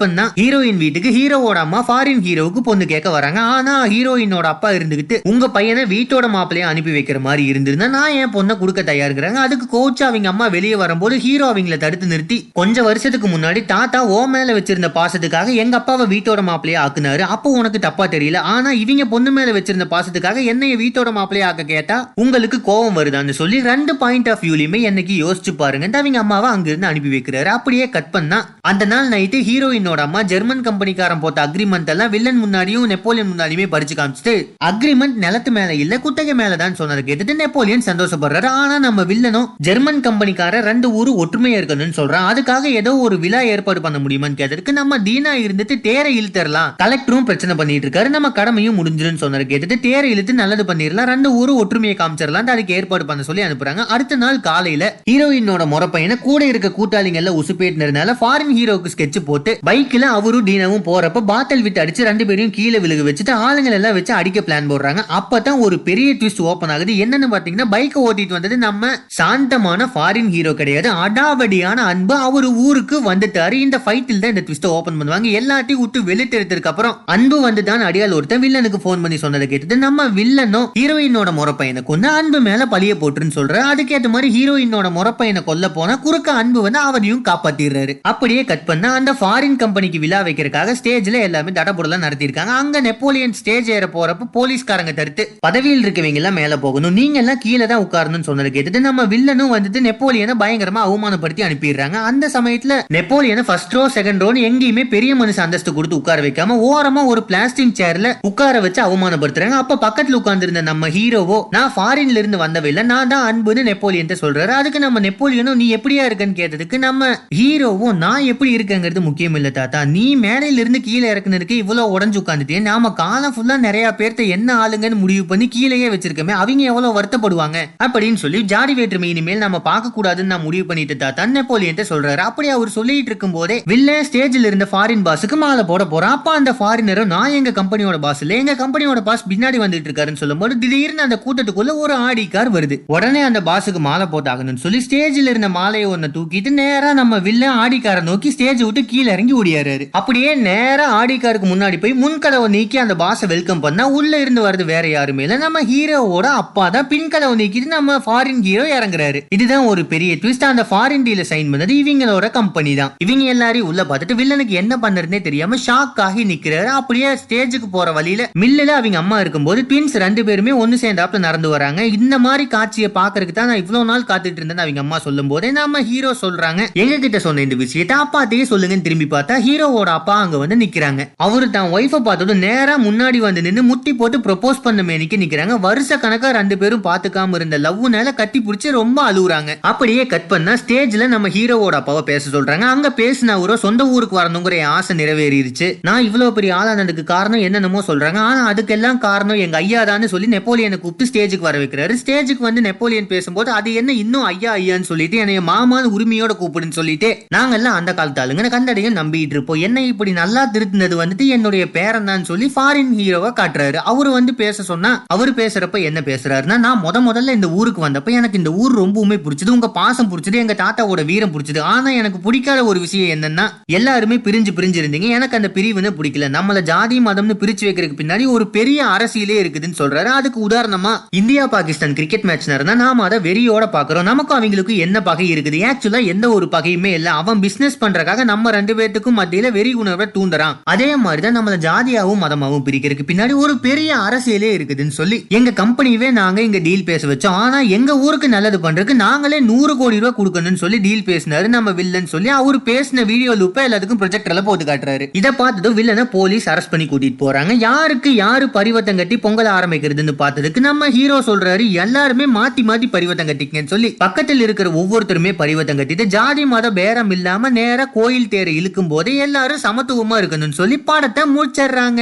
பண்ணா ஹீரோயின் வீட்டுக்கு ஹீரோவோட அம்மா ஃபாரின் ஹீரோவுக்கு பொண்ணு கேட்க வராங்க. ஆனா ஹீரோயினோட அப்பா இருந்துகிட்டு உங்க பையனை வீட்டோட மாப்பிள்ளைய அனுப்பி வைக்கிற மாதிரி இருந்திருந்தா நான் என் பொண்ணை கொடுக்க தயாரிக்கிறாங்க அதுக்கு கோச்சு அவங்க அம்மா வெளியே வரும்போது ஹீரோ அவங்கள தடுத்து நிறுத்தி கொஞ்சம் வருஷத்துக்கு முன்னாடி தாத்தா ஓ மேல வச்சிருந்த பாசத்துக்காக எங்க அப்பாவை வீட்டோட மாப்பிள்ளைய ஆக்குனாரு. அப்போ உனக்கு தப்பா தெரியல. ஆனா இவங்க பொண்ணு மேல வச்சிருந்த பாசத்துக்காக என்னைய வீட்டோட மாப்பிள்ளைய ஆக்க கேட்டா உங்களுக்கு கோவம் வருதான்னு சொல்லி ரெண்டு பாயிண்ட் ஆஃப் வியூலையுமே என்னைக்கு யோசிச்சு பாருங்கன்ட்டு அவங்க அம்மாவை அங்கிருந்து அனுப்பி வைக்கிறாரு. அப்படியே கட் பண்ணா அந்த நாள் நைட்டு ஹீரோயினோட அம்மா ஜெர்மன் கம்பெனிக்காரன் போட்ட அக்ரிமெண்ட் எல்லாம் வில்லன் முன்னாடியும் நெப்போலியன் முன்னாடியுமே படிச்சு காமிச்சிட்டு அக்ரிமெண்ட் நிலத்து மேல இல்ல குத்தகை மேலதான் சொன்னது கேட்டுட்டு நெப்போலியன் சந்தோஷப்படுறாரு. ஆனா நம்ம வில்லனும் ஜெர்மன் கம்பெனிக்காரன் ரெண்டு ஊரு ஒற்றுமையா இருக்கணும்னு சொல்றான். அதுக்காக ஏதோ ஒரு விழா ஏற்பாடு பண்ண முடியுமான்னு கேட்டதுக்கு நம்ம தீனா இருந்துட்டு தேரை இழுத்தரலாம் கலெக்டரும் பிரச்சனை பண்ணிட்டு இருக்காரு. நம்ம கடமையும் முடிஞ்சிருன்னு சொன்னதை கேட்டுட்டு தேரை இழுத்து நல்லது பண்ணிடலாம். ரெண்டு ஊரு ஒற்றுமையை காமிச்சிடலாம் அதுக்கு ஏற்பாடு பண்ண சொல்லி அனுப்புறாங்க. அடுத்த நாள் காலையில ஹீரோயின் டீனோட முறப்பையனை கூட இருக்க கூட்டாளிங்க எல்லாம் உசுப்பேட்டினதுனால ஃபாரின் ஹீரோக்கு ஸ்கெட்ச் போட்டு பைக்ல அவரும் டீனாவும் போறப்ப பாத்தல் விட்டு அடிச்சு ரெண்டு பேரையும் கீழே விழுக வச்சுட்டு ஆளுங்களை எல்லாம் வச்சு அடிக்க பிளான் போடுறாங்க. அப்பதான் ஒரு பெரிய ட்விஸ்ட் ஓபன் ஆகுது. என்னன்னு பாத்தீங்கன்னா பைக்கை ஓட்டிட்டு வந்தது நம்ம சாந்தமான ஃபாரின் ஹீரோ கிடையாது. அடாவடியான அன்பு அவர் ஊருக்கு வந்துட்டாரு. இந்த ஃபைட்டில் தான் இந்த ட்விஸ்ட் ஓபன் பண்ணுவாங்க. எல்லாத்தையும் விட்டு வெளித்தெடுத்ததுக்கு அப்புறம் அன்பு வந்து தான் அடியால் ஒருத்தன் வில்லனுக்கு போன் பண்ணி சொன்னதை கேட்டுட்டு நம்ம வில்லனும் ஹீரோயினோட முறப்பையனுக்கு வந்து அன்பு மேல பழிய போட்டுருன்னு சொல்ற அதுக்கேற்ற மாதிரி ஹீரோயினோட முறப்பையன் கொல்ல போனா குறுக்க அன்பு வந்து அவனையும் காப்பாத்திடுறாரு. அப்படியே கட் பண்ண அந்த ஃபாரின் கம்பெனிக்கு விழா வைக்கிறதுக்காக ஸ்டேஜ்ல எல்லாமே தடபுடலாம் நடத்திருக்காங்க அங்க நெப்போலியன் ஸ்டேஜ் ஏற போறப்ப போலீஸ்காரங்க தடுத்து பதவியில் இருக்கவங்க எல்லாம் மேல போகணும். நீங்க எல்லாம் கீழே தான் உட்காரணும்னு சொன்னது கேட்டுட்டு நம்ம வில்லனும் வந்துட்டு நெப்போலியனை பயங்கரமா அவமானப்படுத்தி அனுப்பிடுறாங்க. அந்த சமயத்துல நெப்போலியனை ஃபர்ஸ்ட் ரோ செகண்ட் ரோன்னு எங்கேயுமே பெரிய மனுஷ அந்தஸ்து கொடுத்து உட்கார வைக்காம ஓரமா ஒரு பிளாஸ்டிக் சேர்ல உட்கார வச்சு அவமானப்படுத்துறாங்க. அப்ப பக்கத்துல உட்கார்ந்திருந்த நம்ம ஹீரோவோ நான் ஃபாரின்ல இருந்து வந்தவையில நான் தான் அன்புன்னு நெப்போலியன் சொல்றாரு. அதுக்கு நம்ம நெப்போலியனும் நீ எப்படியா இருக்கன்னு கேட்டதுக்கு நம்ம ஹீரோவும் நான் எப்படி இருக்கேங்கிறது முக்கியம் இல்ல தாத்தா. நீ மேடையில இருந்து கீழே இறக்குனதுக்கு இவ்வளவு உடஞ்சு உட்காந்துட்டே நாம காலம் ஃபுல்லா நிறைய பேர்த்த என்ன ஆளுங்கன்னு முடிவு பண்ணி கீழேயே வச்சிருக்கமே. அவங்க எவ்வளவு வருத்தப்படுவாங்க அப்படின்னு சொல்லி ஜாடி வேற்றுமை இனிமேல் நம்ம பார்க்க கூடாதுன்னு நான் முடிவு பண்ணிட்டு தாத்தா நெப்போலியன் சொல்றாரு. அப்படி அவர் சொல்லிட்டு இருக்கும் போதே வில்ல ஸ்டேஜ்ல இருந்த ஃபாரின் பாஸுக்கு மாலை போட போறான். அப்ப அந்த ஃபாரினரும் நான் எங்க கம்பெனியோட பாஸ் இல்ல எங்க கம்பெனியோட பாஸ் பின்னாடி வந்துட்டு இருக்காருன்னு சொல்லும்போது திடீர்னு அந்த கூட்டத்துக்குள்ள ஒரு ஆடி கார் வருது. உடனே அந்த பாஸுக்கு மாலை போட்டாகணும்னு சொல்லி ஸ்டேஜ் ஸ்டேஜில் இருந்த மாலையை ஒன்று தூக்கிட்டு நேரா நம்ம வில்லன் ஆடிக்காரை நோக்கி ஸ்டேஜ் விட்டு கீழே இறங்கி ஓடியாரு அப்படியே நேரா ஆடிக்காருக்கு முன்னாடி போய் முன்கதவை நீக்கி அந்த பாஸை வெல்கம் பண்ணா உள்ள இருந்து வருது வேற யாருமே இல்லை. நம்ம ஹீரோவோட அப்பா தான் பின்கதவை நீக்கிட்டு நம்ம ஃபாரின் ஹீரோ இறங்குறாரு. இதுதான் ஒரு பெரிய ட்விஸ்ட் அந்த ஃபாரின் டீல சைன் பண்ணது இவங்களோட கம்பெனி தான். இவங்க எல்லாரையும் உள்ள பார்த்துட்டு வில்லனுக்கு என்ன பண்றதுனே தெரியாம ஷாக் ஆகி நிக்கிறாரு. அப்படியே ஸ்டேஜுக்கு போற வழியில மில்லுல அவங்க அம்மா இருக்கும்போது ட்வின்ஸ் ரெண்டு பேருமே ஒன்னு சேர்ந்தாப்புல நடந்து வராங்க. இந்த மாதிரி காட்சியை பாக்குறதுக்கு தான் நான் இவ்வளோ நாள் காத்துட்டு இருந்தேன் அவங்க அம்மா சொல்லும் போதே நம்ம ஹீரோ சொல்றாங்க. எங்க கிட்ட சொன்ன இந்த விஷயத்த அப்பாத்தையே சொல்லுங்கன்னு திரும்பி பார்த்தா ஹீரோவோட அப்பா அங்க வந்து நிக்கிறாங்க. அவரு தான் ஒய்ஃபை பார்த்ததும் நேரா முன்னாடி வந்து நின்னு முட்டி போட்டு ப்ரொபோஸ் பண்ண மேனிக்கு நிக்கிறாங்க. வருஷ கணக்கா ரெண்டு பேரும் பாத்துக்காம இருந்த லவ்னால கட்டி பிடிச்சி ரொம்ப அழுகுறாங்க அப்படியே கட் பண்ணா ஸ்டேஜ்ல நம்ம ஹீரோவோட அப்பாவை பேச சொல்றாங்க. அங்க பேசின அவரோ சொந்த ஊருக்கு வரணுங்கிற ஆசை நிறைவேறிடுச்சு நான் இவ்வளவு பெரிய ஆளானதுக்கு காரணம் என்னென்னமோ சொல்றாங்க. ஆனா அதுக்கெல்லாம் காரணம் எங்க ஐயா தான் சொல்லி நெப்போலியனை கூப்பிட்டு ஸ்டேஜுக்கு வர வைக்கிறாரு. ஸ்டேஜுக்கு வந்து நெப்போலியன் பேசும்போது அது என்ன இன்னும் ஐயா ஐயான்னு சொல்லி சொல்லிட்டு என்னைய மாமான்னு உரிமையோட கூப்பிடுன்னு சொல்லிட்டு நாங்கெல்லாம் அந்த காலத்து ஆளுங்க கண்டடையும் நம்பிட்டு இருப்போம். என்ன இப்படி நல்லா திருத்தினது வந்துட்டு என்னுடைய பேரன் தான் சொல்லி ஃபாரின் ஹீரோவை காட்டுறாரு. அவரு வந்து பேச சொன்னா அவர் பேசுறப்ப என்ன பேசுறாருன்னா நான் முத முதல்ல இந்த ஊருக்கு வந்தப்ப எனக்கு இந்த ஊர் ரொம்பவுமே பிடிச்சது. உங்க பாசம் பிடிச்சது எங்க தாத்தாவோட வீரம் பிடிச்சது. ஆனா எனக்கு பிடிக்காத ஒரு விஷயம் என்னன்னா எல்லாருமே பிரிஞ்சு பிரிஞ்சு இருந்தீங்க. எனக்கு அந்த பிரிவுன்னு பிடிக்கல. நம்மள ஜாதி மதம்னு பிரிச்சு வைக்கிறதுக்கு பின்னாடி ஒரு பெரிய அரசியலே இருக்குதுன்னு சொல்றாரு. அதுக்கு உதாரணமா இந்தியா பாகிஸ்தான் கிரிக்கெட் மேட்ச் நடந்தா நாம அதை வெறியோட பாக்குறோம் நமக்கும் அவங்களுக்கு என்ன பகை இருக்குது? ஆக்சுவலா எந்த ஒரு பகையுமே இல்ல. அவன் பிசினஸ் பண்றதுக்காக நம்ம ரெண்டு பேர்த்துக்கும் மத்தியில வெறி உணர்வை தூண்டுறான். அதே மாதிரிதான் நம்மள ஜாதியாவும் மதமாவும் பிரிக்கிறதுக்கு பின்னாடி ஒரு பெரிய அரசியலே இருக்குதுன்னு சொல்லி எங்க கம்பெனியவே நாங்க இங்க டீல் பேச வச்சோம். ஆனா எங்க ஊருக்கு நல்லது பண்றதுக்கு நாங்களே நூறு கோடி ரூபாய் கொடுக்கணும்னு சொல்லி டீல் பேசினாரு நம்ம வில்லன் சொல்லி அவரு பேசின வீடியோ லூப்ப எல்லாத்துக்கும் ப்ரொஜெக்டர்ல போட்டு காட்டுறாரு. இதை பார்த்ததும் வில்லனை போலீஸ் அரெஸ்ட் பண்ணி கூட்டிட்டு போறாங்க. யாருக்கு யாரு பரிவர்த்தம் கட்டி பொங்கல் ஆரம்பிக்கிறதுன்னு பார்த்ததுக்கு நம்ம ஹீரோ சொல்றாரு எல்லாருமே மாத்தி மாத்தி பரிவர்த்தம் கட்டிக்கன்னு சொல்லி பக்கத்தில் இருக்கிற இருக்கிற ஒவ்வொருத்தருமே பரிவர்த்தம் கட்டிட்டு ஜாதி மத பேரம் இல்லாம நேரா கோயில் தேரை இழுக்கும் போதே எல்லாரும் சமத்துவமா இருக்கணும்னு சொல்லி பாடத்தை முடிச்சிடுறாங்க.